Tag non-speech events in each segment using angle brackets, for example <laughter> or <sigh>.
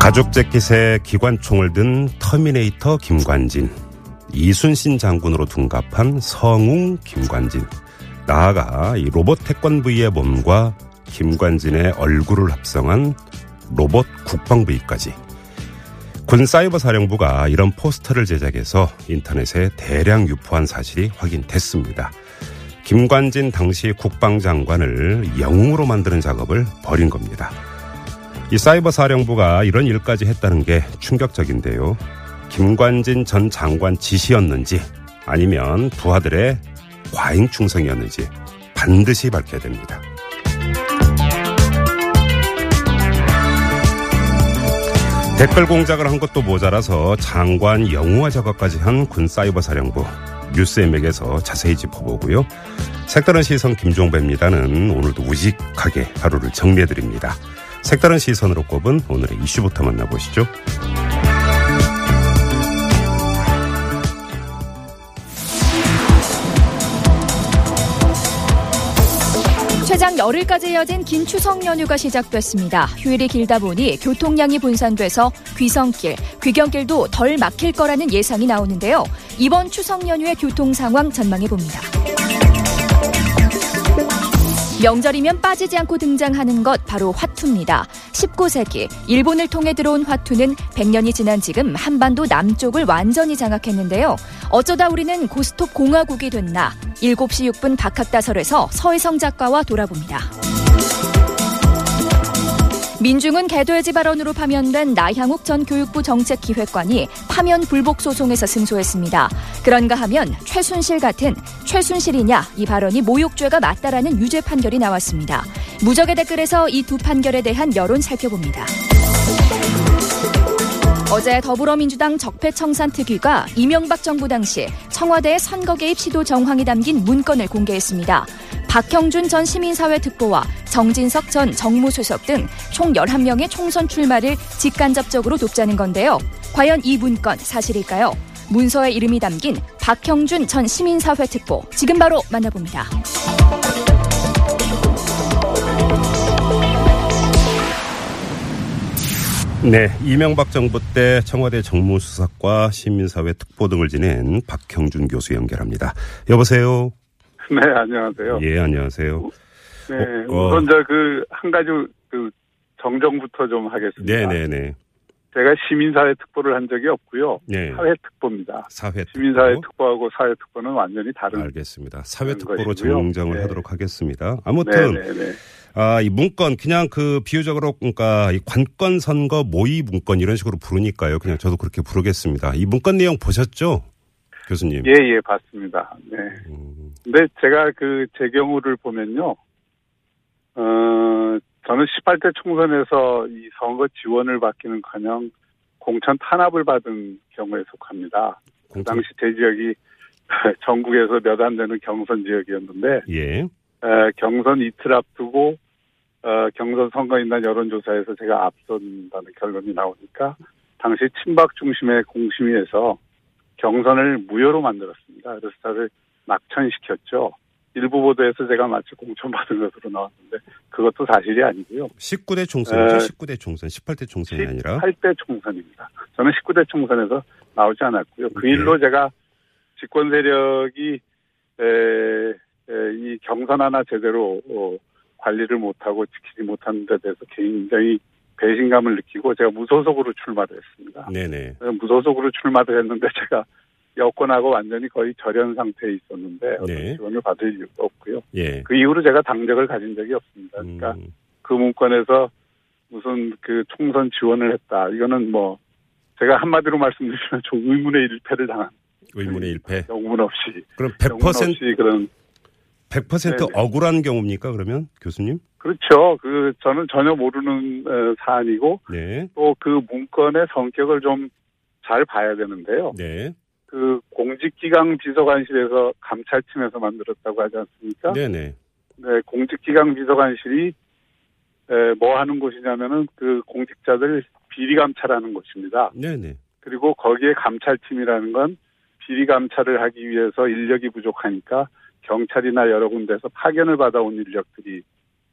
가죽 재킷에 기관총을 든 터미네이터 김관진, 이순신 장군으로 둔갑한 성웅 김관진, 나아가 이 로봇 태권브이의 몸과 김관진의 얼굴을 합성한 로봇 국방V까지 군 사이버 사령부가 이런 포스터를 제작해서 인터넷에 대량 유포한 사실이 확인됐습니다. 김관진 당시 국방장관을 영웅으로 만드는 작업을 벌인 겁니다. 이 사이버 사령부가 이런 일까지 했다는 게 충격적인데요. 김관진 전 장관 지시였는지 아니면 부하들의 과잉 충성이었는지 반드시 밝혀야 됩니다. 댓글 공작을 한 것도 모자라서 장관 영웅화 작업까지 한 군 사이버 사령부 뉴스 엠맥에서 자세히 짚어보고요. 색다른 시선 김종배입니다는 오늘도 우직하게 하루를 정리해드립니다. 색다른 시선으로 꼽은 오늘의 이슈부터 만나보시죠. 최장 열흘까지 이어진 긴 추석 연휴가 시작됐습니다. 휴일이 길다 보니 교통량이 분산돼서 귀성길, 귀경길도 덜 막힐 거라는 예상이 나오는데요. 이번 추석 연휴의 교통 상황 전망해 봅니다. 명절이면 빠지지 않고 등장하는 것 바로 화투입니다. 19세기 일본을 통해 들어온 화투는 100년이 지난 지금 한반도 남쪽을 완전히 장악했는데요. 어쩌다 우리는 고스톱 공화국이 됐나 7시 6분 박학다설에서 서혜성 작가와 돌아봅니다. 민중은 개돼지 발언으로 파면된 나향욱 전 교육부 정책기획관이 파면 불복 소송에서 승소했습니다. 그런가 하면 최순실 같은 최순실이냐 이 발언이 모욕죄가 맞다라는 유죄 판결이 나왔습니다. 무적의 댓글에서 이 두 판결에 대한 여론 살펴봅니다. 어제 더불어민주당 적폐청산 특위가 이명박 정부 당시 청와대의 선거 개입 시도 정황이 담긴 문건을 공개했습니다. 박형준 전 시민사회 특보와 정진석 전 정무수석 등 총 11명의 총선 출마를 직간접적으로 돕자는 건데요. 과연 이 문건 사실일까요? 문서에 이름이 담긴 박형준 전 시민사회 특보 지금 바로 만나봅니다. 네, 이명박 정부 때 청와대 정무수석과 시민사회 특보 등을 지낸 박형준 교수 연결합니다. 여보세요. <laughs> 네, 안녕하세요. 예, 안녕하세요. 네, 어, 우선 저 그 한 가지 그 정정부터 좀 하겠습니다. 네, 네, 네. 제가 시민사회 특보를 한 적이 없고요. 네. 사회 특보입니다. 사회 시민사회 특보. 특보하고 사회 특보는 완전히 다른. 알겠습니다. 사회 특보로. 정정을 네. 하도록 하겠습니다. 네, 아무튼 네, 네. 아, 이 문건 그냥 그 비유적으로 그러니까 이 관건 선거 모의 문건 이런 식으로 부르니까요. 그냥 저도 그렇게 부르겠습니다. 이 문건 내용 보셨죠? 교수님. 예, 예, 봤습니다. 네. 음, 근데 제가 그 제 경우를 보면요. 어, 저는 18대 총선에서 이 선거 지원을 받기는 커녕 공천 탄압을 받은 경우에 속합니다. 그 공천- 당시 제 지역이 <laughs> 전국에서 몇 안 되는 경선 지역이었는데 예. 에, 경선 이틀 앞두고 어, 경선 선거인단 여론조사에서 제가 앞선다는 결론이 나오니까 당시 친박 중심의 공심위에서 경선을 무효로 만들었습니다. 그래서 저를 낙천시켰죠. 일부 보도에서 제가 마치 공천받은 것으로 나왔는데 그것도 사실이 아니고요. 19대 총선이죠. 에, 19대 총선. 18대 총선이 아니라. 18대 총선입니다. 저는 19대 총선에서 나오지 않았고요. 그 네. 일로 제가 집권 세력이 에, 에, 이 경선 하나 제대로 어, 관리를 못하고 지키지 못하는 데 대해서 굉장히 배신감을 느끼고 제가 무소속으로 출마를 했습니다. 네네. 무소속으로 출마를 했는데 제가 여권하고 완전히 거의 절연 상태에 있었는데 어떤 네. 지원을 받을 이유가 없고요. 예. 그 이후로 제가 당적을 가진 적이 없습니다. 그러니까 음, 그 문건에서 무슨 그 총선 지원을 했다. 이거는 뭐 제가 한마디로 말씀드리면 좀 의문의 일패를 당한 의문의 일패. 영문 없이 그럼 영문 100% 없이 그런 100% 네네. 억울한 경우입니까? 그러면 교수님? 그렇죠. 그 저는 전혀 모르는 어, 사안이고 네. 또그 문건의 성격을 좀 잘 봐야 되는데요. 네. 그 공직기강 비서관실에서 감찰팀에서 만들었다고 하지 않습니까? 네네. 네, 공직기강 비서관실이 에, 뭐 하는 곳이냐면은 그 공직자들 비리 감찰하는 곳입니다. 네네. 그리고 거기에 감찰팀이라는 건 비리 감찰을 하기 위해서 인력이 부족하니까 경찰이나 여러 군데서 파견을 받아온 인력들이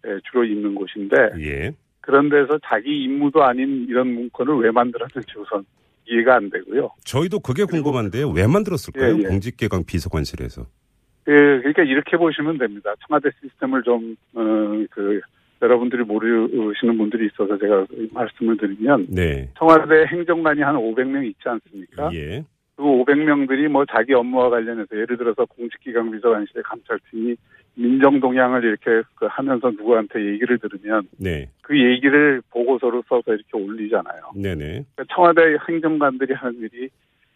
에, 주로 있는 곳인데 예. 그런 데서 자기 임무도 아닌 이런 문건을 왜 만들었는지 우선 이해가 안 되고요. 저희도 그게 궁금한데요. 왜 만들었을까요? 예, 예. 공직기강 비서관실에서. 예, 그러니까 이렇게 보시면 됩니다. 청와대 시스템을 좀, 어, 그, 여러분들이 모르시는 분들이 있어서 제가 말씀을 드리면, 네. 청와대 행정관이 한 500명 있지 않습니까? 예. 그 500명들이 뭐 자기 업무와 관련해서 예를 들어서 공직기강 비서관실의 감찰팀이 민정 동향을 이렇게 그 하면서 누구한테 얘기를 들으면 네. 그 얘기를 보고서로 써서 이렇게 올리잖아요. 네네. 그러니까 청와대 행정관들이 하는 일이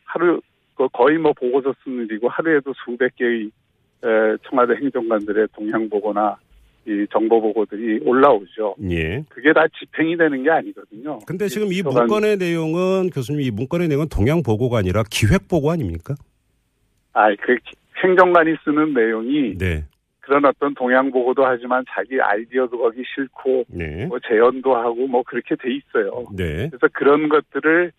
하루 그 거의 뭐 보고서 쓰는 일이고 하루에도 수백 개의 에, 청와대 행정관들의 동향 보고나 이 정보 보고들이 올라오죠. 예. 그게 다 집행이 되는 게 아니거든요. 근데 지금 이 문건의 내용은 교수님 이 문건의 내용은 동양 보고가 아니라 기획 보고 아닙니까? 아, 그 행정관이 쓰는 내용이 네. 그런 어떤 동향 보고도 하지만 자기 아이디어도 거기 싫고 네. 뭐 재연도 하고 뭐 그렇게 돼 있어요. 네. 그래서 그런 것들을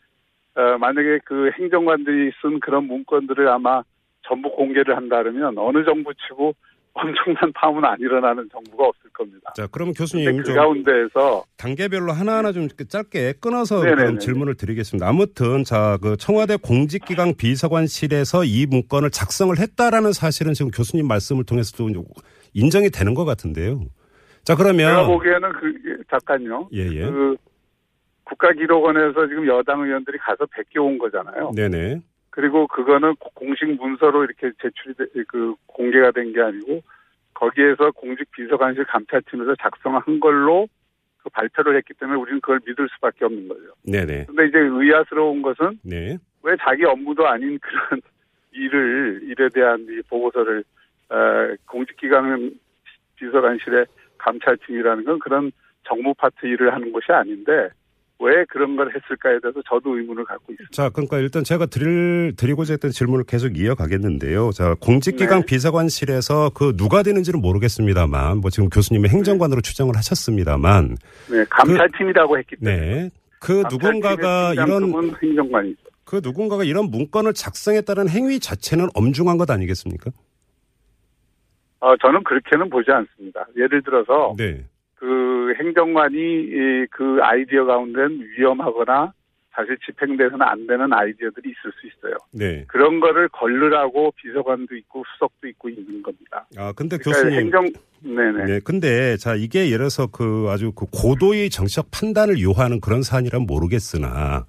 어, 만약에 그 행정관들이 쓴 그런 문건들을 아마 전부 공개를 한다 그러면 어느 정부 치고 엄청난 파문 안 일어나는 정부가 없을 겁니다. 자, 근데 교수님 그좀 가운데에서 단계별로 하나하나 좀 짧게 끊어서 질문을 드리겠습니다. 아무튼 자, 그 청와대 공직기강 비서관실에서 이 문건을 작성을 했다라는 사실은 지금 교수님 말씀을 통해서 좀 인정이 되는 것 같은데요. 자, 제가 그러면 보기에는 그 예, 잠깐요. 예, 예. 그 국가기록원에서 지금 여당 의원들이 가서 베껴온 거잖아요. 네네. 그리고 그거는 고- 공식 문서로 이렇게 제출이 돼, 그 공개가 된 게 아니고 거기에서 공직 비서관실 감찰팀에서 작성한 걸로 그 발표를 했기 때문에 우리는 그걸 믿을 수밖에 없는 거죠. 네네. 근데 이제 의아스러운 것은 네. 왜 자기 업무도 아닌 그런 <laughs> 일을 일에 대한 이 보고서를 어, 공직기관 비서관실의 감찰팀이라는 건 그런 정무 파트 일을 하는 것이 아닌데 왜 그런 걸 했을까에 대해서 저도 의문을 갖고 있습니다. 자, 그러니까 일단 제가 드릴, 드리고자 했던 질문을 계속 이어가겠는데요. 자, 공직기강 네. 비서관실에서 그 누가 되는지는 모르겠습니다만, 뭐 지금 교수님이 행정관으로 추정을 하셨습니다만, 네, 감찰팀이라고 했기 때문에 네. 그 누군가가 이런, 행정관이죠. 그 누군가가 이런 문건을 작성했다는 행위 자체는 엄중한 것 아니겠습니까? 어, 저는 그렇게는 보지 않습니다. 예를 들어서 네. 그 행정관이 이, 그 아이디어 가운데는 위험하거나 사실 집행돼서는 안 되는 아이디어들이 있을 수 있어요. 네. 그런 거를 걸르라고 비서관도 있고 수석도 있고 있는 겁니다. 아, 근데 그러니까 교수님. 행정 네네 네. 근데 자, 이게 예를 들어서 그 아주 그 고도의 정치적 판단을 요하는 그런 사안이란 모르겠으나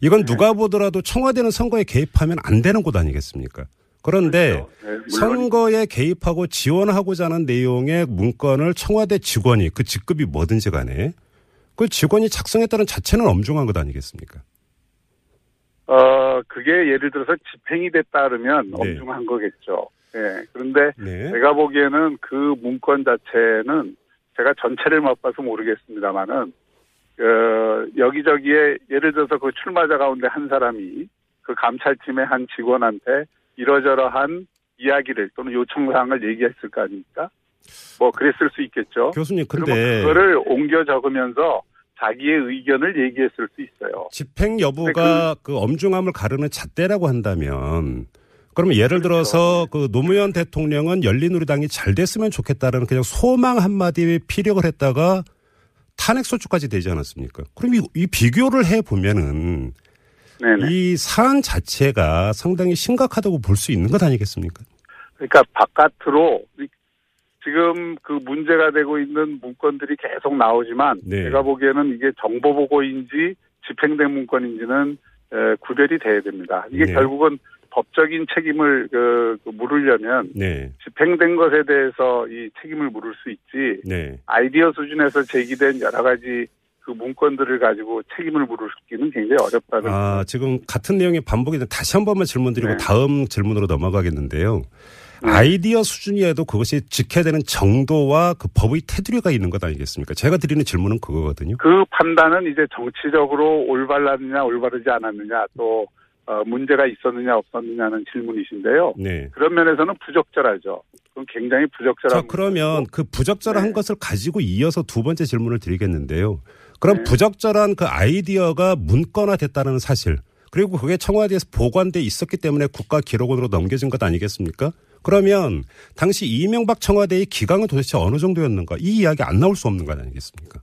이건 네. 누가 보더라도 청와대는 선거에 개입하면 안 되는 곳 아니겠습니까? 그런데 네, 물론 선거에 개입하고 지원하고자 하는 내용의 문건을 청와대 직원이 그 직급이 뭐든지 간에 그 직원이 작성했다는 자체는 엄중한 것 아니겠습니까? 어 그게 예를 들어서 집행이 됐다 그러면 네. 엄중한 거겠죠. 예. 그런데 네. 제가 보기에는 그 문건 자체는 제가 전체를 못 봐서 모르겠습니다만은 어, 여기저기에 예를 들어서 그 출마자 가운데 한 사람이 그 감찰팀의 한 직원한테 이러저러한 이야기를 또는 요청사항을 얘기했을 거 아닙니까? 뭐 그랬을 수 있겠죠. 교수님 근데 그거를 옮겨 적으면서 자기의 의견을 얘기했을 수 있어요. 집행 여부가 그 엄중함을 가르는 잣대라고 한다면 그러면 예를 그렇죠. 들어서 그 노무현 대통령은 열린우리당이 잘 됐으면 좋겠다라는 그냥 소망 한마디에 피력을 했다가 탄핵 소추까지 되지 않았습니까? 그럼 이, 이 비교를 해 보면은 네네. 이 사안 자체가 상당히 심각하다고 볼 수 있는 것 아니겠습니까? 그러니까 바깥으로 이- 지금 그 문제가 되고 있는 문건들이 계속 나오지만 네. 제가 보기에는 이게 정보 보고인지 집행된 문건인지는 에, 구별이 돼야 됩니다. 이게 네. 결국은 법적인 책임을 그, 그 물으려면 네, 집행된 것에 대해서 이 책임을 물을 수 있지 네. 아이디어 수준에서 제기된 여러 가지 그 문건들을 가지고 책임을 물기는 굉장히 어렵다는 아, 지금 같은 내용의 반복이 돼 다시 한 번만 질문 드리고 네. 다음 질문으로 넘어가겠는데요. 아이디어 수준이어도 그것이 지켜야 되는 정도와 그 법의 테두리가 있는 것 아니겠습니까? 제가 드리는 질문은 그거거든요. 그 판단은 이제 정치적으로 올바랐느냐 올바르지 않았느냐 또 어, 문제가 있었느냐 없었느냐는 질문이신데요. 네. 그런 면에서는 부적절하죠. 그건 굉장히 부적절한. 자, 그러면 그 부적절한 네. 것을 가지고 이어서 두 번째 질문을 드리겠는데요. 그럼 네. 부적절한 그 아이디어가 문건화됐다는 사실, 그리고 그게 청와대에서 보관돼 있었기 때문에 국가 기록원으로 넘겨진 것 아니겠습니까? 그러면 당시 이명박 청와대의 기강은 도대체 어느 정도였는가? 이 이야기 안 나올 수 없는 것 아니겠습니까?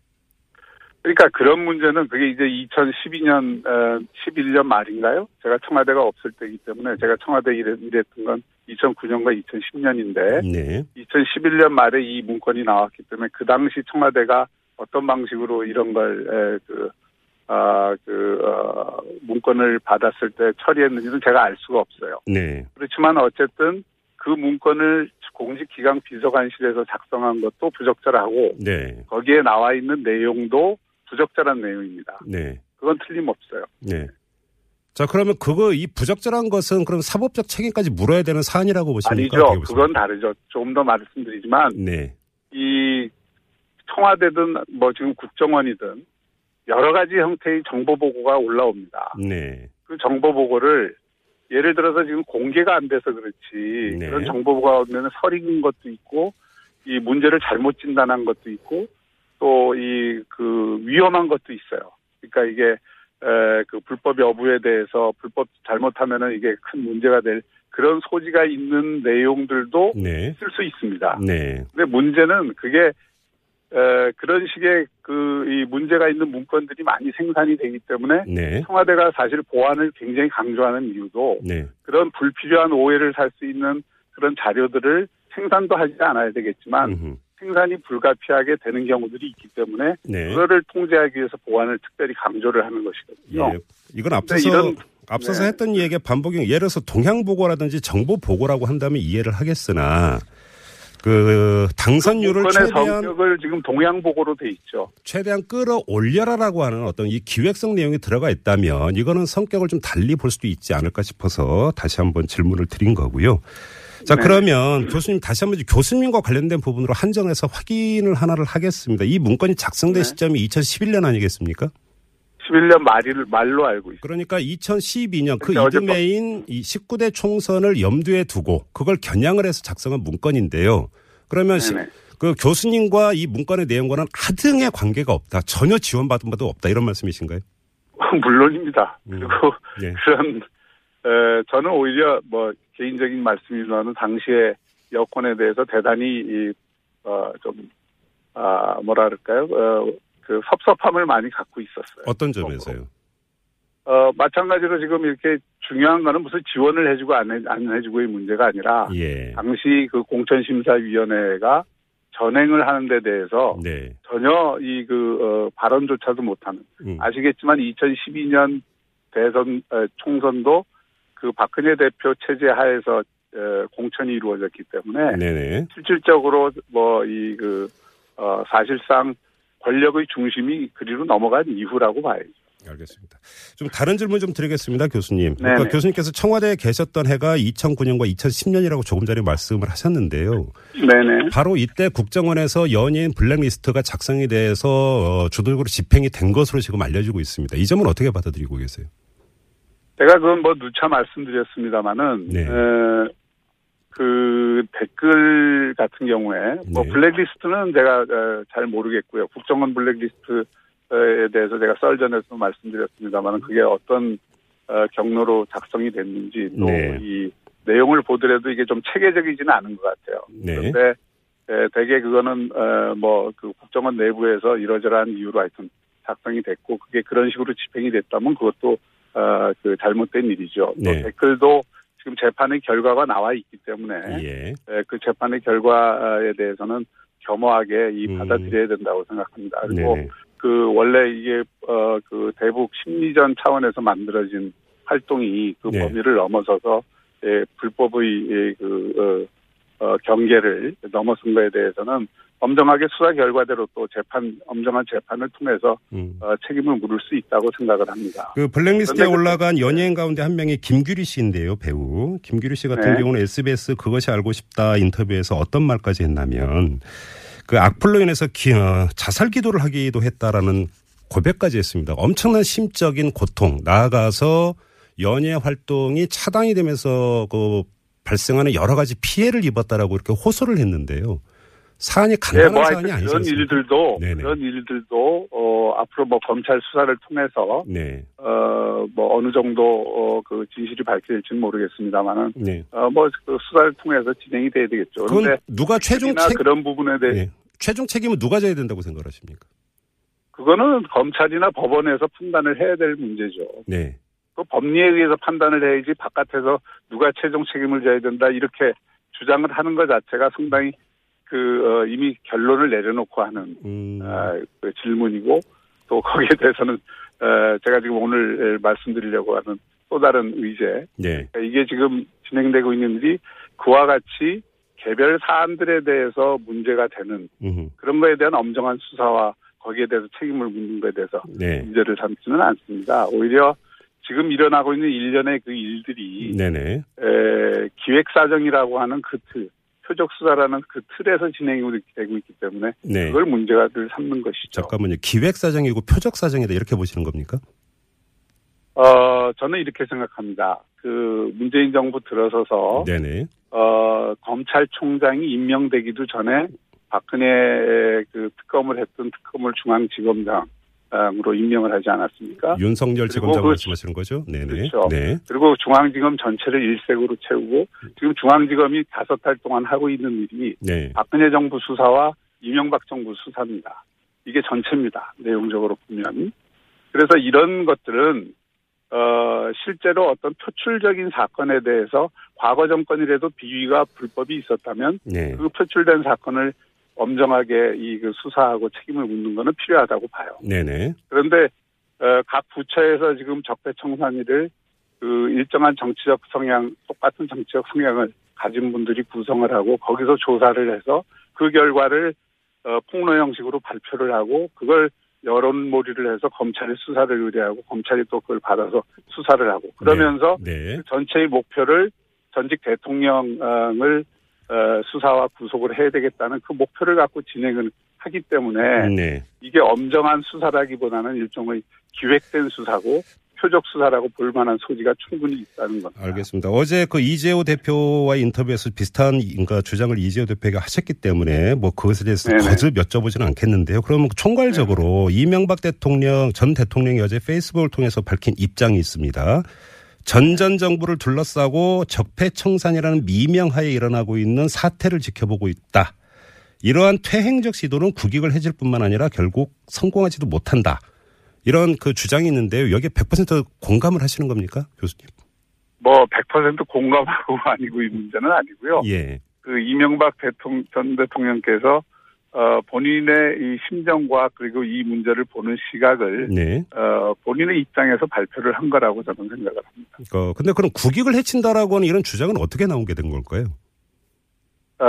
그러니까 그런 문제는 그게 이제 2012년, 어, 11년 말인가요? 제가 청와대가 없을 때이기 때문에 제가 청와대 일했, 일했던 건 2009년과 2010년인데 네. 2011년 말에 이 문건이 나왔기 때문에 그 당시 청와대가 어떤 방식으로 이런 걸, 에, 그, 아, 그, 어, 문건을 받았을 때 처리했는지는 제가 알 수가 없어요. 네. 그렇지만 어쨌든 그 문건을 공식기강 비서관실에서 작성한 것도 부적절하고 네. 거기에 나와 있는 내용도 부적절한 내용입니다. 네. 그건 틀림없어요. 네. 자, 그러면 그거 이 부적절한 것은 그럼 사법적 책임까지 물어야 되는 사안이라고 보십니까? 아니죠. 그건 다르죠. 좀더 말씀드리지만 네. 이 청와대든 뭐 지금 국정원이든 여러 가지 형태의 정보 보고가 올라옵니다. 네. 그 정보 보고를 예를 들어서 지금 공개가 안 돼서 그렇지 네. 그런 정보 보고가 오면 설익은 것도 있고 이 문제를 잘못 진단한 것도 있고 또 이 그 위험한 것도 있어요. 그러니까 이게 에, 그 불법 여부에 대해서 불법 잘못하면은 이게 큰 문제가 될 그런 소지가 있는 내용들도 네. 쓸수 있습니다. 네. 근데 문제는 그게 에, 그런 식의 그 이 문제가 있는 문건들이 많이 생산이 되기 때문에 네. 청와대가 사실 보안을 굉장히 강조하는 이유도 네. 그런 불필요한 오해를 살 수 있는 그런 자료들을 생산도 하지 않아야 되겠지만 음흠. 생산이 불가피하게 되는 경우들이 있기 때문에 네. 그거를 통제하기 위해서 보안을 특별히 강조를 하는 것이거든요. 예. 이건 앞서서 이런- 앞서서 네. 했던 얘기의 반복이 예를 들어서 동향 보고라든지 정보 보고라고 한다면 이해를 하겠으나 그 당선율을 최대한 성격을 지금 동양 보고로 돼 있죠. 최대한 끌어올려라라고 하는 어떤 이 기획성 내용이 들어가 있다면 이거는 성격을 좀 달리 볼 수도 있지 않을까 싶어서 다시 한번 질문을 드린 거고요. 자 네. 그러면 교수님 다시 한번 교수님과 관련된 부분으로 한정해서 확인을 하나를 하겠습니다. 이 문건이 작성된 네. 시점이 2011년 아니겠습니까? 11년 말일 말로 알고 있어요. 그러니까 2012년 그 어젯밤- 이듬해인 이 19대 총선을 염두에 두고 그걸 겨냥을 해서 작성한 문건인데요. 그러면 시-. 그 교수님과 이 문건의 내용과는 하등의 관계가 없다. 전혀 지원받은 바도 없다. 이런 말씀이신가요? <laughs> 물론입니다. 음. 그리고 네. 그런 에, 저는 오히려 뭐 개인적인 말씀이지만은 당시에 여권에 대해서 대단히 이, 어, 좀, 아, 뭐라 그럴까요? 어, 그 섭섭함을 많이 갖고 있었어요. 어떤 점에서요? 어, 마찬가지로 지금 이렇게 중요한 거는 무슨 지원을 해주고 안, 해, 안 해주고의 문제가 아니라 예. 당시 그 공천심사위원회가 전행을 하는 데 대해서 네. 전혀 이 그, 어, 발언조차도 못하는 음. 아시겠지만 2012년 대선 어, 총선도 그 박근혜 대표 체제 하에서 어, 공천이 이루어졌기 때문에 네네. 실질적으로 뭐 이 그 어, 사실상 권력의 중심이 그리로 넘어간 이후라고 봐야죠. 알겠습니다. 좀 다른 질문 좀 드리겠습니다, 교수님. 그러니까. 교수님께서 청와대에 계셨던 해가 2009년과 2010년이라고 조금 전에 말씀을 하셨는데요. 네네. 바로 이때 국정원에서 연예인 블랙리스트가 작성이 돼서 어, 주도적으로 집행이 된 것으로 지금 알려지고 있습니다. 이 점은 어떻게 받아들이고 계세요? 제가 그건 뭐 누차 말씀드렸습니다마는 네. 에, 그 댓글 같은 경우에 뭐 네. 블랙리스트는 제가 에, 잘 모르겠고요. 국정원 블랙리스트에 대해서 제가 썰 전에서 말씀드렸습니다마는 그게 어떤 어, 경로로 작성이 됐는지 또 네. 이 내용을 보더라도 이게 좀 체계적이지는 않은 것 같아요. 네. 그런데 에, 대개 그거는 뭐 그 국정원 내부에서 이러저러한 이유로 하여튼 작성이 됐고 그게 그런 식으로 집행이 됐다면 그것도 어, 그 잘못된 일이죠. 네. 또 댓글도 지금 재판의 결과가 나와 있기 때문에 예. 에, 그 재판의 결과에 대해서는 겸허하게 이 음. 받아들여야 된다고 생각합니다. 그리고 네네. 그 원래 이게 어 그 대북 심리전 차원에서 만들어진 활동이 그 네. 범위를 넘어서서 예, 불법의 예, 그 어, 어, 경계를 넘어선 거에 대해서는 엄정하게 수사 결과대로 또 재판 엄정한 재판을 통해서 음. 어, 책임을 물을 수 있다고 생각을 합니다. 그 블랙리스트에 올라간 연예인 가운데 한 명이 김규리 씨인데요, 배우. 김규리 씨 같은 네. 경우는 SBS 그것이 알고 싶다 인터뷰에서 어떤 말까지 했냐면 그 악플로 인해서 기, 어, 자살 기도를 하기도 했다라는 고백까지 했습니다. 엄청난 심적인 고통, 나아가서 연예 활동이 차단이 되면서 그 발생하는 여러 가지 피해를 입었다라고 이렇게 호소를 했는데요. 사안이 네, 간단한 뭐 사안이 하여튼 아니지 그런 않습니까? 일들도 네네. 그런 일들도 어, 앞으로 뭐 검찰 수사를 통해서 네, 어, 뭐 어느 정도 어, 그 진실이 밝혀질지는 모르겠습니다만은 네. 어, 뭐 그 수사를 통해서 진행이 돼야 되겠죠. 그건 그런데 누가 최종 책, 그런 부분에 대해 네. 최종 책임은 누가 져야 된다고 생각하십니까? 그거는 검찰이나 법원에서 판단을 해야 될 문제죠. 네. 그 법리에 의해서 판단을 해야지 바깥에서 누가 최종 책임을 져야 된다 이렇게 주장을 하는 것 자체가 상당히 그 어, 이미 결론을 내려놓고 하는 음, 아, 그 질문이고 또 <laughs> 거기에 대해서는 어, 제가 지금 오늘 말씀드리려고 하는 또 다른 의제 네. 그러니까 이게 지금 진행되고 있는 일이 그와 같이 개별 사안들에 대해서 문제가 되는 음흠. 그런 거에 대한 엄정한 수사와 거기에 대해서 책임을 묻는 거에 대해서 네. 문제를 삼지는 않습니다. 오히려 지금 일어나고 있는 일련의 그 일들이 네네. 에, 기획사정이라고 하는 그 틀, 표적 수사라는 그 틀에서 진행이 되고 있기 때문에 네. 그걸 문제가 늘 삼는 것이죠. 잠깐만요. 기획 사정이고 표적 사정이다 이렇게 보시는 겁니까? 어, 저는 이렇게 생각합니다. 그 문재인 정부 들어서서 네네. 어, 검찰총장이 임명되기도 전에 박근혜 그 특검을 했던 특검을 중앙지검장 으로 임명을 하지 않았습니까? 윤석열 지검장 그- 말씀하시는 거죠? 네네. 그렇죠. 네. 그리고 중앙지검 전체를 일색으로 채우고 지금 중앙지검이 다섯 달 동안 하고 있는 일이 네. 박근혜 정부 수사와 이명박 정부 수사입니다. 이게 전체입니다. 내용적으로 보면. 그래서 이런 것들은 어 실제로 어떤 표출적인 사건에 대해서 과거 정권이라도 비위가 불법이 있었다면 네. 그 표출된 사건을 엄정하게 이 그 수사하고 책임을 묻는 것은 필요하다고 봐요. 네네. 그런데 어, 각 부처에서 지금 적폐청산위를 그 일정한 정치적 성향, 똑같은 정치적 성향을 가진 분들이 구성을 하고 거기서 조사를 해서 그 결과를 어, 폭로 형식으로 발표를 하고 그걸 여론몰이를 해서 검찰에 수사를 의뢰하고 검찰이 또 그걸 받아서 수사를 하고 그러면서 네. 그 전체의 목표를 전직 대통령을 어, 수사와 구속을 해야 되겠다는 그 목표를 갖고 진행을 하기 때문에 네. 이게 엄정한 수사라기보다는 일종의 기획된 수사고 표적 수사라고 볼 만한 소지가 충분히 있다는 겁니다. 알겠습니다. 어제 그 이재호 대표와의 인터뷰에서 비슷한 그러니까 주장을 이재호 대표가 하셨기 때문에 뭐 그것에 대해서 네네. 거듭 여쭤보지는 않겠는데요. 그럼 총괄적으로 이명박 대통령 전 대통령이 어제 페이스북을 통해서 밝힌 입장이 있습니다. 전전 정부를 둘러싸고 적폐청산이라는 미명하에 일어나고 있는 사태를 지켜보고 있다. 이러한 퇴행적 시도는 국익을 해질 뿐만 아니라 결국 성공하지도 못한다. 이런 그 주장이 있는데요. 여기에 100% 공감을 하시는 겁니까, 교수님? 뭐 100% 공감하고 <laughs> 아니고 이 문제는 아니고요. 예. 그 이명박 대통령 전 대통령께서 어 본인의 이 심정과 그리고 이 문제를 보는 시각을 네. 어 본인의 입장에서 발표를 한 거라고 저는 생각을 합니다. 어, 근데 그럼 국익을 해친다라고 하는 이런 주장은 어떻게 나오게 된 걸까요? 어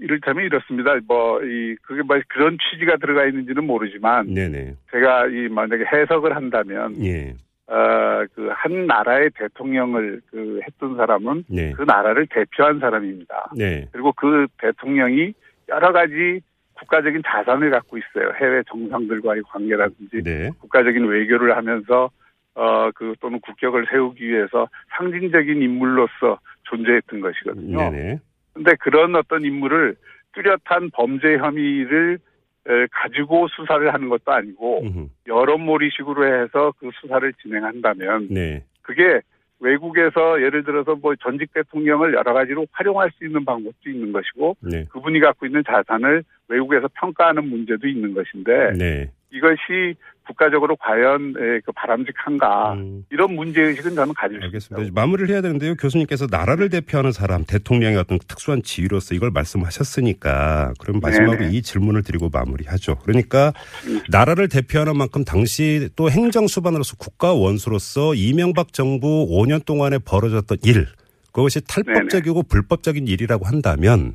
이를테면 이렇습니다. 뭐 이 그게 뭐 그런 취지가 들어가 있는지는 모르지만 네네. 제가 이 만약에 해석을 한다면 예. 어, 그, 한 나라의 대통령을 그 했던 사람은 네. 그 나라를 대표한 사람입니다. 네. 그리고 그 대통령이 여러 가지 국가적인 자산을 갖고 있어요. 해외 정상들과의 관계라든지 네. 국가적인 외교를 하면서 어, 그 또는 국격을 세우기 위해서 상징적인 인물로서 존재했던 것이거든요. 네네. 근데 그런 어떤 인물을 뚜렷한 범죄 혐의를 에, 가지고 수사를 하는 것도 아니고 음흠. 여론몰이식으로 해서 그 수사를 진행한다면 네. 그게 외국에서 예를 들어서 뭐 전직 대통령을 여러 가지로 활용할 수 있는 방법도 있는 것이고 네. 그분이 갖고 있는 자산을 외국에서 평가하는 문제도 있는 것인데 네. 이것이 국가적으로 과연 에, 그 바람직한가 음, 이런 문제 의식은 저는 가질 수 알겠습니다. 있습니다. 마무리를 해야 되는데요. 교수님께서 나라를 대표하는 사람, 대통령의 어떤 특수한 지위로서 이걸 말씀하셨으니까 그럼 마지막으로 네네. 이 질문을 드리고 마무리하죠. 그러니까 나라를 대표하는 만큼 당시 또 행정 수반으로서 국가 원수로서 이명박 정부 5년 동안에 벌어졌던 일, 그것이 탈법적이고 불법적인 일이라고 한다면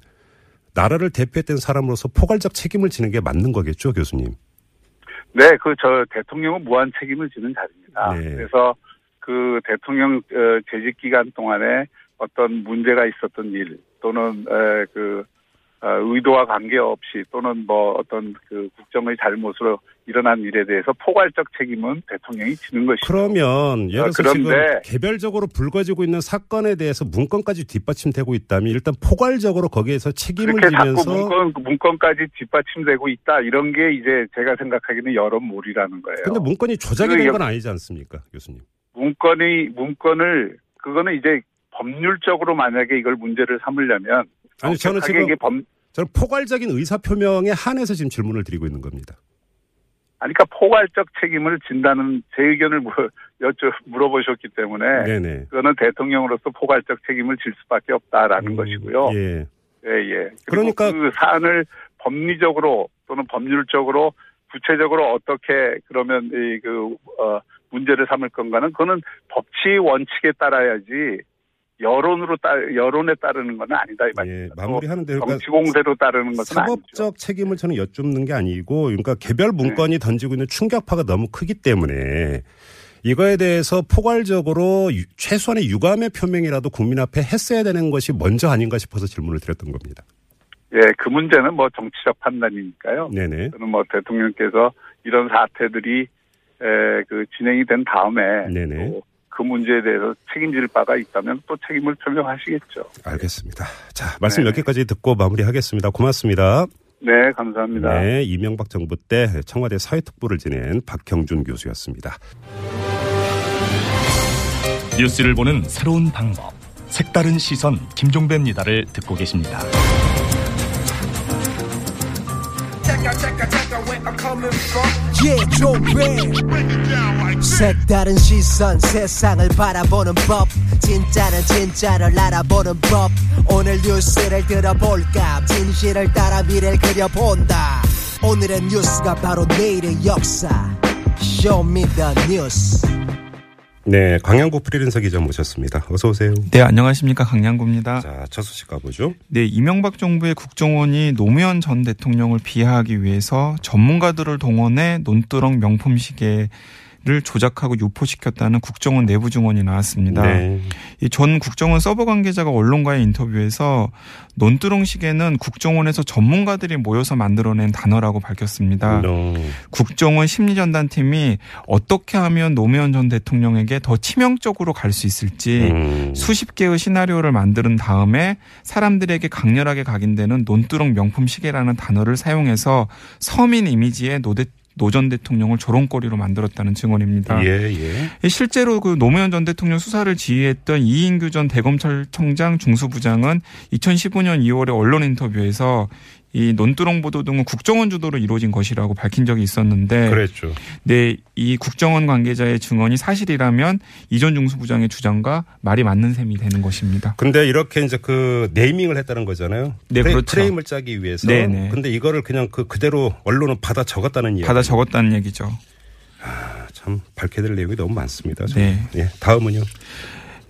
나라를 대표했던 사람으로서 포괄적 책임을 지는 게 맞는 거겠죠, 교수님. 네, 그 저 대통령은 무한 책임을 지는 자리입니다. 네. 그래서 그 대통령 어, 재직 기간 동안에 어떤 문제가 있었던 일 또는 에, 그 어, 의도와 관계없이 또는 뭐 어떤 그 국정의 잘못으로 일어난 일에 대해서 포괄적 책임은 대통령이 지는 것이죠. 그러면 예를 들어서 아, 지금 그런데- 개별적으로 불거지고 있는 사건에 대해서 문건까지 뒷받침되고 있다면 일단 포괄적으로 거기에서 책임을 지면서 문건 문건까지 뒷받침되고 있다 이런 게 이제 제가 생각하기는 여론몰이라는 거예요. 근데 문건이 조작이 그된 여- 건 아니지 않습니까, 교수님? 문건이 문건을 그거는 이제 법률적으로 만약에 이걸 문제를 삼으려면 아니 저는 정확하게 지금 이게 범 저는 포괄적인 의사 표명에 한해서 지금 질문을 드리고 있는 겁니다. 아니 그러니까 포괄적 책임을 진다는 제 의견을 물- 여쭤 물어보셨기 때문에 네네. 그거는 대통령으로서 포괄적 책임을 질 수밖에 없다라는 음, 것이고요. 예. 예, 예. 그러니까- 그 사안을 법리적으로 또는 법률적으로 구체적으로 어떻게 그러면 이그 어, 문제를 삼을 건가는 그거는 법치 원칙에 따라야지 여론으로 따 여론에 따르는 건 아니다 이 예, 말입니다. 마무리하는데 또 그러니까 정치 공세로 따르는 것은 아니죠. 사법적 책임을 저는 여쭙는 게 아니고 그러니까 개별 문건이 네. 던지고 있는 충격파가 너무 크기 때문에 이거에 대해서 포괄적으로 유- 최소한의 유감의 표명이라도 국민 앞에 했어야 되는 것이 먼저 아닌가 싶어서 질문을 드렸던 겁니다. 예, 그 문제는 뭐 정치적 판단이니까요. 네네. 저는 뭐 대통령께서 이런 사태들이 에, 그 진행이 된 다음에 네네. 또 그 문제에 대해서 책임질 바가 있다면 또 책임을 표명하시겠죠. 알겠습니다. 자, 말씀 네. 여기까지 듣고 마무리하겠습니다. 고맙습니다. 네, 감사합니다. 네, 이명박 정부 때 청와대 사회특보를 지낸 박형준 교수였습니다. 뉴스를 보는 새로운 방법. 색다른 시선 김종배입니다를 듣고 계십니다. Yeah, 조배 색다른 시선 세상을 바라보는 법. 진짜는 진짜를 알아보는 법. 오늘 뉴스를 들어볼까? 진실을 따라 미래를 그려본다. 오늘의 뉴스가 바로 내일의 역사. Show me the 뉴스 네, 광양구 프리랜서 기자 모셨습니다. 어서 오세요. 네, 안녕하십니까. 강양구입니다. 자, 첫 소식 가보죠. 네, 이명박 정부의 국정원이 노무현 전 대통령을 비하하기 위해서 전문가들을 동원해 논두렁 명품 시계 를 조작하고 유포시켰다는 국정원 내부 증언이 나왔습니다. 네. 이전 국정원 서버 관계자가 언론과의 인터뷰에서 논두렁 시계는 국정원에서 전문가들이 모여서 만들어낸 단어라고 밝혔습니다. 너, 국정원 심리전단팀이 어떻게 하면 노무현 전 대통령에게 더 치명적으로 갈 수 있을지 음, 수십 개의 시나리오를 만든 다음에 사람들에게 강렬하게 각인되는 논두렁 명품 시계라는 단어를 사용해서 서민 이미지의 노대 노 전 대통령을 조롱거리로 만들었다는 증언입니다. 예, 예. 실제로 그 노무현 전 대통령 수사를 지휘했던 이인규 전 대검찰청장 중수부장은 2015년 2월에 언론 인터뷰에서 이 논두렁 보도 등은 국정원 주도로 이루어진 것이라고 밝힌 적이 있었는데 그랬죠. 네, 이 국정원 관계자의 증언이 사실이라면 이전 중수부장의 주장과 말이 맞는 셈이 되는 것입니다. 근데 이렇게 이제 그 네이밍을 했다는 거잖아요. 네, 프레, 그렇죠. 프레임을 짜기 위해서. 네, 네. 근데 이거를 그냥 그 그대로 언론은 받아 적었다는 이야기. 받아 적었다는 얘기죠. 참 밝혀야 될 내용이 너무 많습니다. 저는. 네. 예, 다음은요.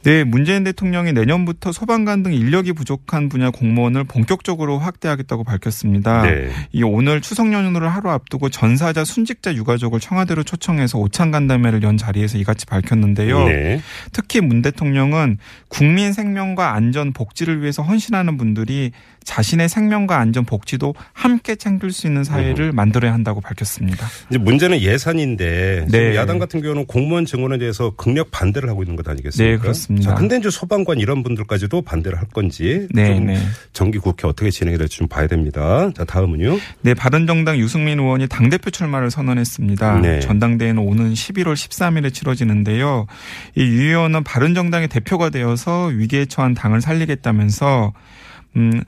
네, 문재인 대통령이 내년부터 소방관 등 인력이 부족한 분야 공무원을 본격적으로 확대하겠다고 밝혔습니다. 네. 이 오늘 추석 연휴를 하루 앞두고 전사자 순직자 유가족을 청와대로 초청해서 오찬 간담회를 연 자리에서 이같이 밝혔는데요. 네. 특히 문 대통령은 국민 생명과 안전 복지를 위해서 헌신하는 분들이 자신의 생명과 안전 복지도 함께 챙길 수 있는 사회를 만들어야 한다고 밝혔습니다. 이제 문제는 예산인데 네. 야당 같은 경우는 공무원 증원에 대해서 극력 반대를 하고 있는 것 아니겠습니까? 네, 그렇습니다. 자, 근데 이제 소방관 이런 분들까지도 반대를 할 건지 네, 좀 네. 정기 국회 어떻게 진행이 될지 좀 봐야 됩니다. 자, 다음은요. 네, 바른정당 유승민 의원이 당대표 출마를 선언했습니다. 네. 전당대회는 오는 11월 13일에 치러지는데요. 이 유 의원은 바른정당의 대표가 되어서 위기에 처한 당을 살리겠다면서 음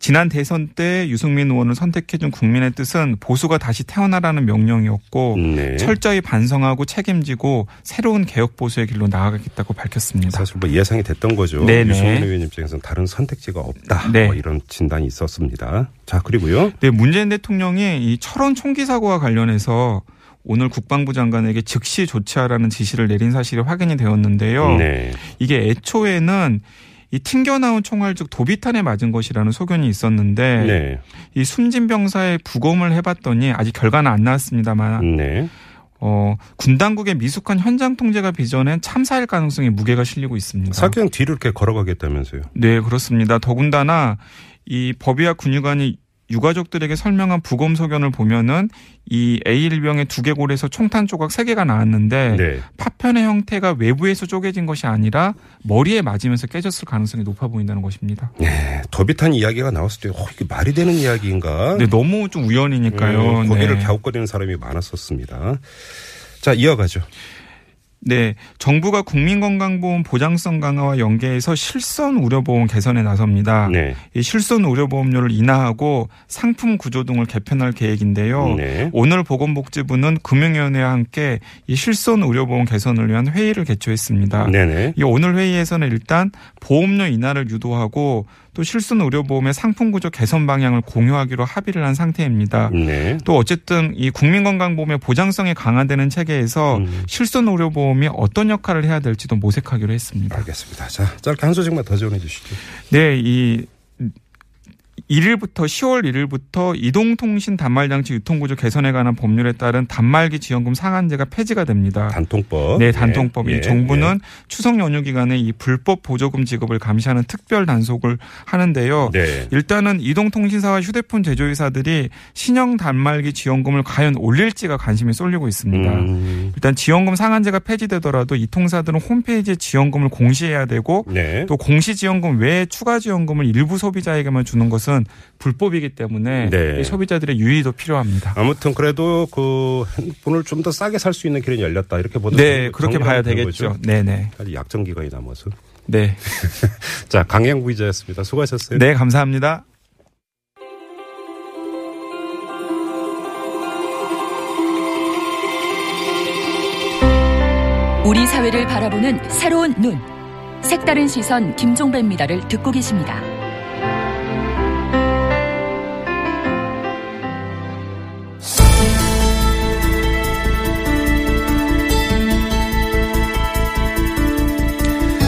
지난 대선 때 유승민 의원을 선택해준 국민의 뜻은 보수가 다시 태어나라는 명령이었고 네. 철저히 반성하고 책임지고 새로운 개혁 보수의 길로 나아가겠다고 밝혔습니다. 사실 뭐 예상이 됐던 거죠. 네네. 유승민 의원 입장에서는 다른 선택지가 없다. 네. 뭐 이런 진단이 있었습니다. 자, 그리고요. 네, 문재인 대통령이 이 철원 총기 사고와 관련해서 오늘 국방부 장관에게 즉시 조치하라는 지시를 내린 사실이 확인이 되었는데요. 네. 이게 애초에는 이 튕겨나온 총알 즉 도비탄에 맞은 것이라는 소견이 있었는데 네. 이 숨진 병사의 부검을 해봤더니 아직 결과는 안 나왔습니다만 네. 어, 군 당국의 미숙한 현장 통제가 빚어낸 참사일 가능성이 무게가 실리고 있습니다. 사경 뒤를 이렇게 걸어가겠다면서요. 네, 그렇습니다. 더군다나 이 법의와 군의관이 유가족들에게 설명한 부검 소견을 보면은 이 A1병의 두개골에서 총탄 조각 세개가 나왔는데 네. 파편의 형태가 외부에서 쪼개진 것이 아니라 머리에 맞으면서 깨졌을 가능성이 높아 보인다는 것입니다. 네. 더비탄 이야기가 나왔을 때, 어, 이게 말이 되는 이야기인가? 네, 너무 좀 우연이니까요. 음, 고개를 네. 갸웃거리는 사람이 많았었습니다. 자, 이어가죠. 네, 정부가 국민건강보험 보장성 강화와 연계해서 실손 의료보험 개선에 나섭니다. 네. 이 실손 의료보험료를 인하하고 상품 구조 등을 개편할 계획인데요. 네. 오늘 보건복지부는 금융위원회와 함께 이 실손 의료보험 개선을 위한 회의를 개최했습니다. 네네. 이 오늘 회의에서는 일단 보험료 인하를 유도하고 또 실손 의료보험의 상품 구조 개선 방향을 공유하기로 합의를 한 상태입니다. 네. 또 어쨌든 이 국민건강보험의 보장성이 강화되는 체계에서 음. 실손 의료보험이 어떤 역할을 해야 될지도 모색하기로 했습니다. 알겠습니다. 자, 짧게 한 소식만 더 전해 주시죠. 네, 이 1일부터 10월 1일부터 이동통신 단말장치 유통구조 개선에 관한 법률에 따른 단말기 지원금 상한제가 폐지가 됩니다. 단통법. 네, 단통법이 예, 정부는 추석 연휴 기간에 이 불법 보조금 지급을 감시하는 특별 단속을 하는데요. 예. 네. 일단은 이동통신사와 휴대폰 제조회사들이 신형 단말기 지원금을 과연 올릴지가 관심이 쏠리고 있습니다. 음, 일단 지원금 상한제가 폐지되더라도 이 통사들은 홈페이지에 지원금을 공시해야 되고 네. 또 공시 지원금 외에 추가 지원금을 일부 소비자에게만 주는 것은 불법이기 때문에 네. 이 소비자들의 유의도 필요합니다. 아무튼 그래도 그 핸드폰을 좀 더 싸게 살 수 있는 길은 열렸다 이렇게 보도 네, 그렇게 봐야 되겠죠. 네, 네. 아직 약정 기간이 남아서. 네. <laughs> 자, 강양구 기자였습니다. 수고하셨어요. 네, 감사합니다. 우리 사회를 바라보는 새로운 눈. 색다른 시선 김종배입니다를 듣고 계십니다.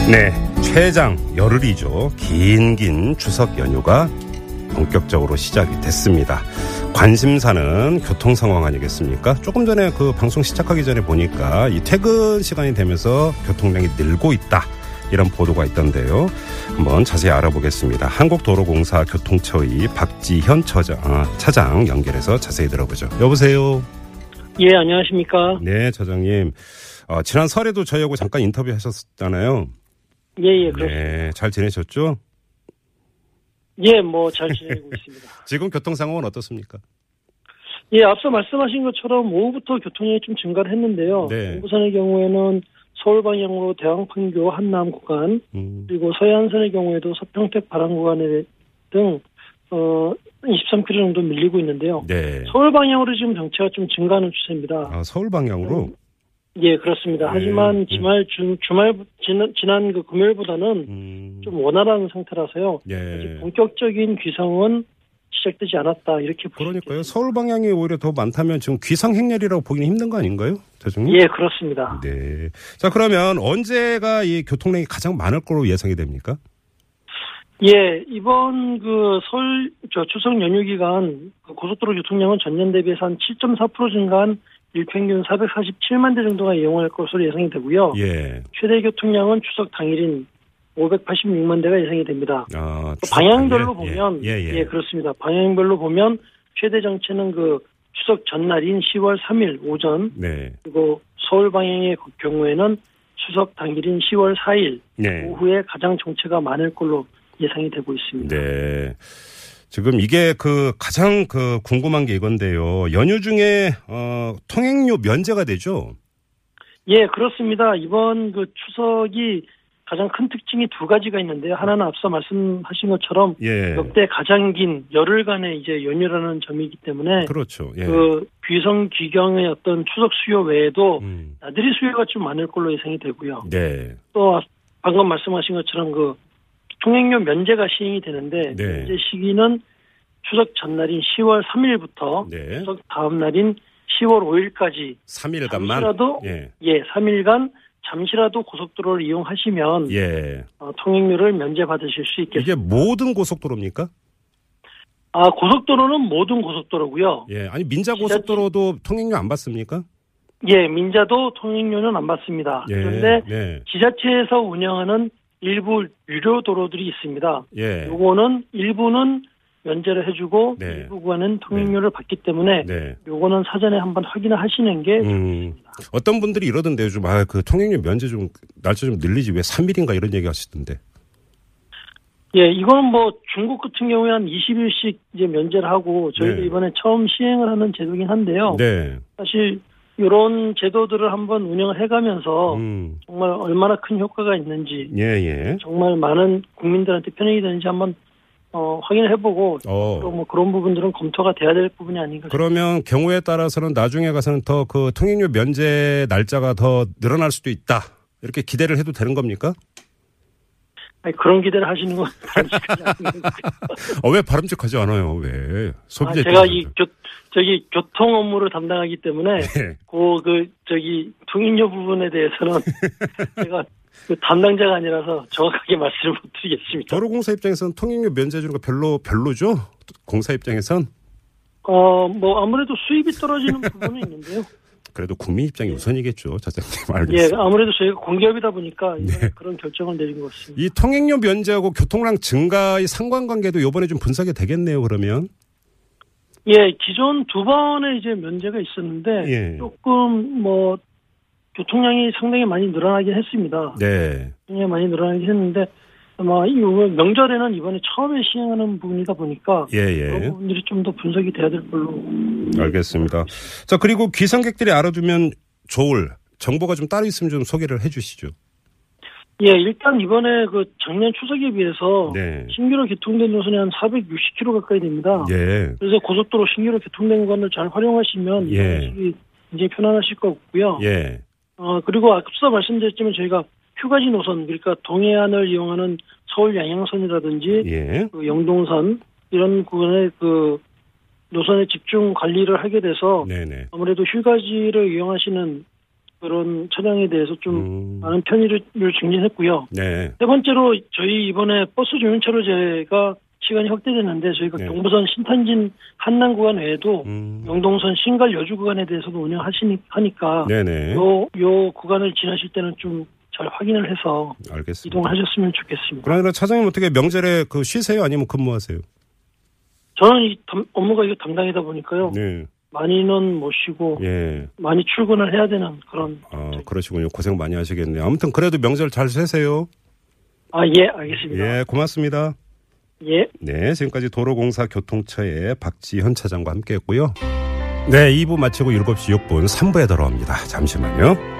네, 최장 열흘이죠. 긴긴 추석 연휴가 본격적으로 시작이 됐습니다. 관심사는 교통 상황 아니겠습니까? 조금 전에 그 방송 시작하기 전에 보니까 이 퇴근 시간이 되면서 교통량이 늘고 있다. 이런 보도가 있던데요. 한번 자세히 알아보겠습니다. 한국도로공사 교통처의 박지현 처장, 아, 차장 연결해서 자세히 들어보죠. 여보세요. 예, 안녕하십니까. 네, 차장님. 어, 지난 설에도 저희하고 잠깐 인터뷰 하셨잖아요. 예, 예, 그렇습니다. 네, 잘 지내셨죠? 예, 뭐 잘 지내고 <laughs> 있습니다. 지금 교통 상황은 어떻습니까? 예, 앞서 말씀하신 것처럼 오후부터 교통량이 좀 증가를 했는데요. 네. 동부선의 경우에는 서울 방향으로 대왕판교 한남 구간, 음, 그리고 서해안선의 경우에도 서평택 바람 구간에 등 어, 23km 정도 밀리고 있는데요. 네. 서울 방향으로 지금 정체가 좀 증가하는 추세입니다. 아, 서울 방향으로? 예, 그렇습니다. 네, 하지만 네. 주말 주, 주말 지난, 지난 그 금요일보다는 음, 좀 원활한 상태라서요. 아직 예. 본격적인 귀성은 시작되지 않았다 이렇게 그러니까요. 서울 방향이 오히려 더 많다면 지금 귀성 행렬이라고 보기는 힘든 거 아닌가요? 대중님? 예, 그렇습니다. 네. 자, 그러면 언제가 이 교통량이 가장 많을 거로 예상이 됩니까? 예, 이번 그 설, 저 추석 연휴 기간 그 고속도로 교통량은 전년 대비해서 한 7.4% 증가한 일평균 447만 대 정도가 이용할 것으로 예상이 되고요. 예. 최대 교통량은 추석 당일인 586만 대가 예상이 됩니다. 아, 방향별로 당일? 보면 예, 예. 예. 그렇습니다. 방향별로 보면 최대 정체는 그 추석 전날인 10월 3일 오전 네. 그리고 서울 방향의 경우에는 추석 당일인 10월 4일 네. 오후에 가장 정체가 많을 걸로 예상이 되고 있습니다. 네. 지금 이게 그 가장 그 궁금한 게 이건데요. 연휴 중에 어 통행료 면제가 되죠? 예, 그렇습니다. 이번 그 추석이 가장 큰 특징이 두 가지가 있는데요. 하나는 앞서 말씀하신 것처럼 예. 역대 가장 긴 열흘간의 이제 연휴라는 점이기 때문에 그렇죠. 예. 그 귀성 귀경의 어떤 추석 수요 외에도 음. 나들이 수요가 좀 많을 걸로 예상이 되고요. 네. 또 방금 말씀하신 것처럼 그 통행료 면제가 시행이 되는데 네. 면제 시기는 추석 전날인 10월 3일부터 네. 추석 다음 날인 10월 5일까지 3일간만 잠시라도 예. 예 3일간 잠시라도 고속도로를 이용하시면 예. 어, 통행료를 면제받으실 수 있겠습니다. 이게 모든 고속도로입니까? 아 고속도로는 모든 고속도로고요. 예. 아니 민자 고속도로도 통행료 안 받습니까? 예, 민자도 통행료는 안 받습니다. 예. 그런데 네. 지자체에서 운영하는 일부 유료 도로들이 있습니다. 예. 요거는 일부는 면제를 해주고 네. 일부는 통행료를 받기 때문에 네. 요거는 사전에 한번 확인을 하시는 게 음. 어떤 분들이 이러던데요. 좀, 아, 그 통행료 면제 좀, 날짜 좀 늘리지. 왜 3일인가 이런 얘기 하시던데. 예, 이거는 뭐 중국 같은 경우에 한 20일씩 이제 면제를 하고 저희도 네. 이번에 처음 시행을 하는 제도긴 한데요. 네. 사실 이런 제도들을 한번 운영을 해가면서 음. 정말 얼마나 큰 효과가 있는지 예, 예. 정말 많은 국민들한테 편익이 되는지 한번 어, 확인을 해보고 또 어. 뭐 그런 부분들은 검토가 돼야 될 부분이 아닌가 싶습니다. 그러면 경우에 따라서는 나중에 가서는 더 그 통행료 면제 날짜가 더 늘어날 수도 있다. 이렇게 기대를 해도 되는 겁니까? 아니, 그런 기대를 하시는 건 바람직하지 않은 것 같아요. 어, 왜 바람직하지 않아요? 왜? 아, 소비자 제가 이. 교, 저기 교통 업무를 담당하기 때문에 네. 그, 그 저기 통행료 부분에 대해서는 <laughs> 제가 그 담당자가 아니라서 정확하게 말씀을 못 드리겠습니다. 도로공사 입장에서는 통행료 면제 주는 거 별로 별로죠? 공사 입장에선 어, 뭐 아무래도 수입이 떨어지는 부분은 있는데요. 그래도 국민 입장이 우선이겠죠, 차장님 예, 알겠습니다. 아무래도 저희가 공기업이다 보니까 네. 그런 결정을 내린 것 같습니다. 이 통행료 면제하고 교통량 증가의 상관관계도 이번에 좀 분석이 되겠네요. 그러면 예, 기존 두 번의 이제 면제가 있었는데 예. 조금 뭐 교통량이 상당히 많이 늘어나긴 했습니다. 네, 굉장히 많이 늘어나긴 했는데 아마 이 명절에는 이번에 처음에 시행하는 부분이다 보니까 예, 그런 예, 부분들이 좀 더 분석이 돼야 될 걸로. 알겠습니다. 자 그리고 귀성객들이 알아두면 좋을 정보가 좀 따로 있으면 좀 소개를 해주시죠. 예, 일단 이번에 그 작년 추석에 비해서 네, 신규로 개통된 노선이 한 460km 가까이 됩니다. 예, 그래서 고속도로 신규로 개통된 구간을 잘 활용하시면 예. 굉장히 편안하실 것 같고요. 예, 어, 그리고 앞서 말씀드렸지만 저희가 휴가지 노선, 그러니까 동해안을 이용하는 서울 양양선이라든지 예, 그 영동선 이런 구간의 그 노선의 집중 관리를 하게 돼서 네, 네. 아무래도 휴가지를 이용하시는 그런 차량에 대해서 좀 음, 많은 편의를 증진했고요. 네, 세 번째로 저희 이번에 버스 조연차로 제가 시간이 확대됐는데 저희가 네. 경부선 신탄진 한남 구간 외에도 음, 영동선 신갈 여주 구간에 대해서도 운영하시니까 네, 네, 요, 요 구간을 지나실 때는 좀 잘 확인을 해서 알겠습니다. 이동하셨으면 좋겠습니다. 그러나 차장님 어떻게 명절에 그 쉬세요 아니면 근무하세요? 저는 이 담- 업무가 이거 담당이다 보니까요. 네, 많이는 못 쉬고 예. 많이 출근을 해야 되는 그런 아, 그러시군요. 고생 많이 하시겠네요. 아무튼 그래도 명절 잘 쇠세요. 아 예 알겠습니다. 예, 고맙습니다. 예. 네, 지금까지 도로공사 교통처의 박지현 차장과 함께 했고요. 네, 2부 마치고 7시 6분 3부에 돌아옵니다. 잠시만요.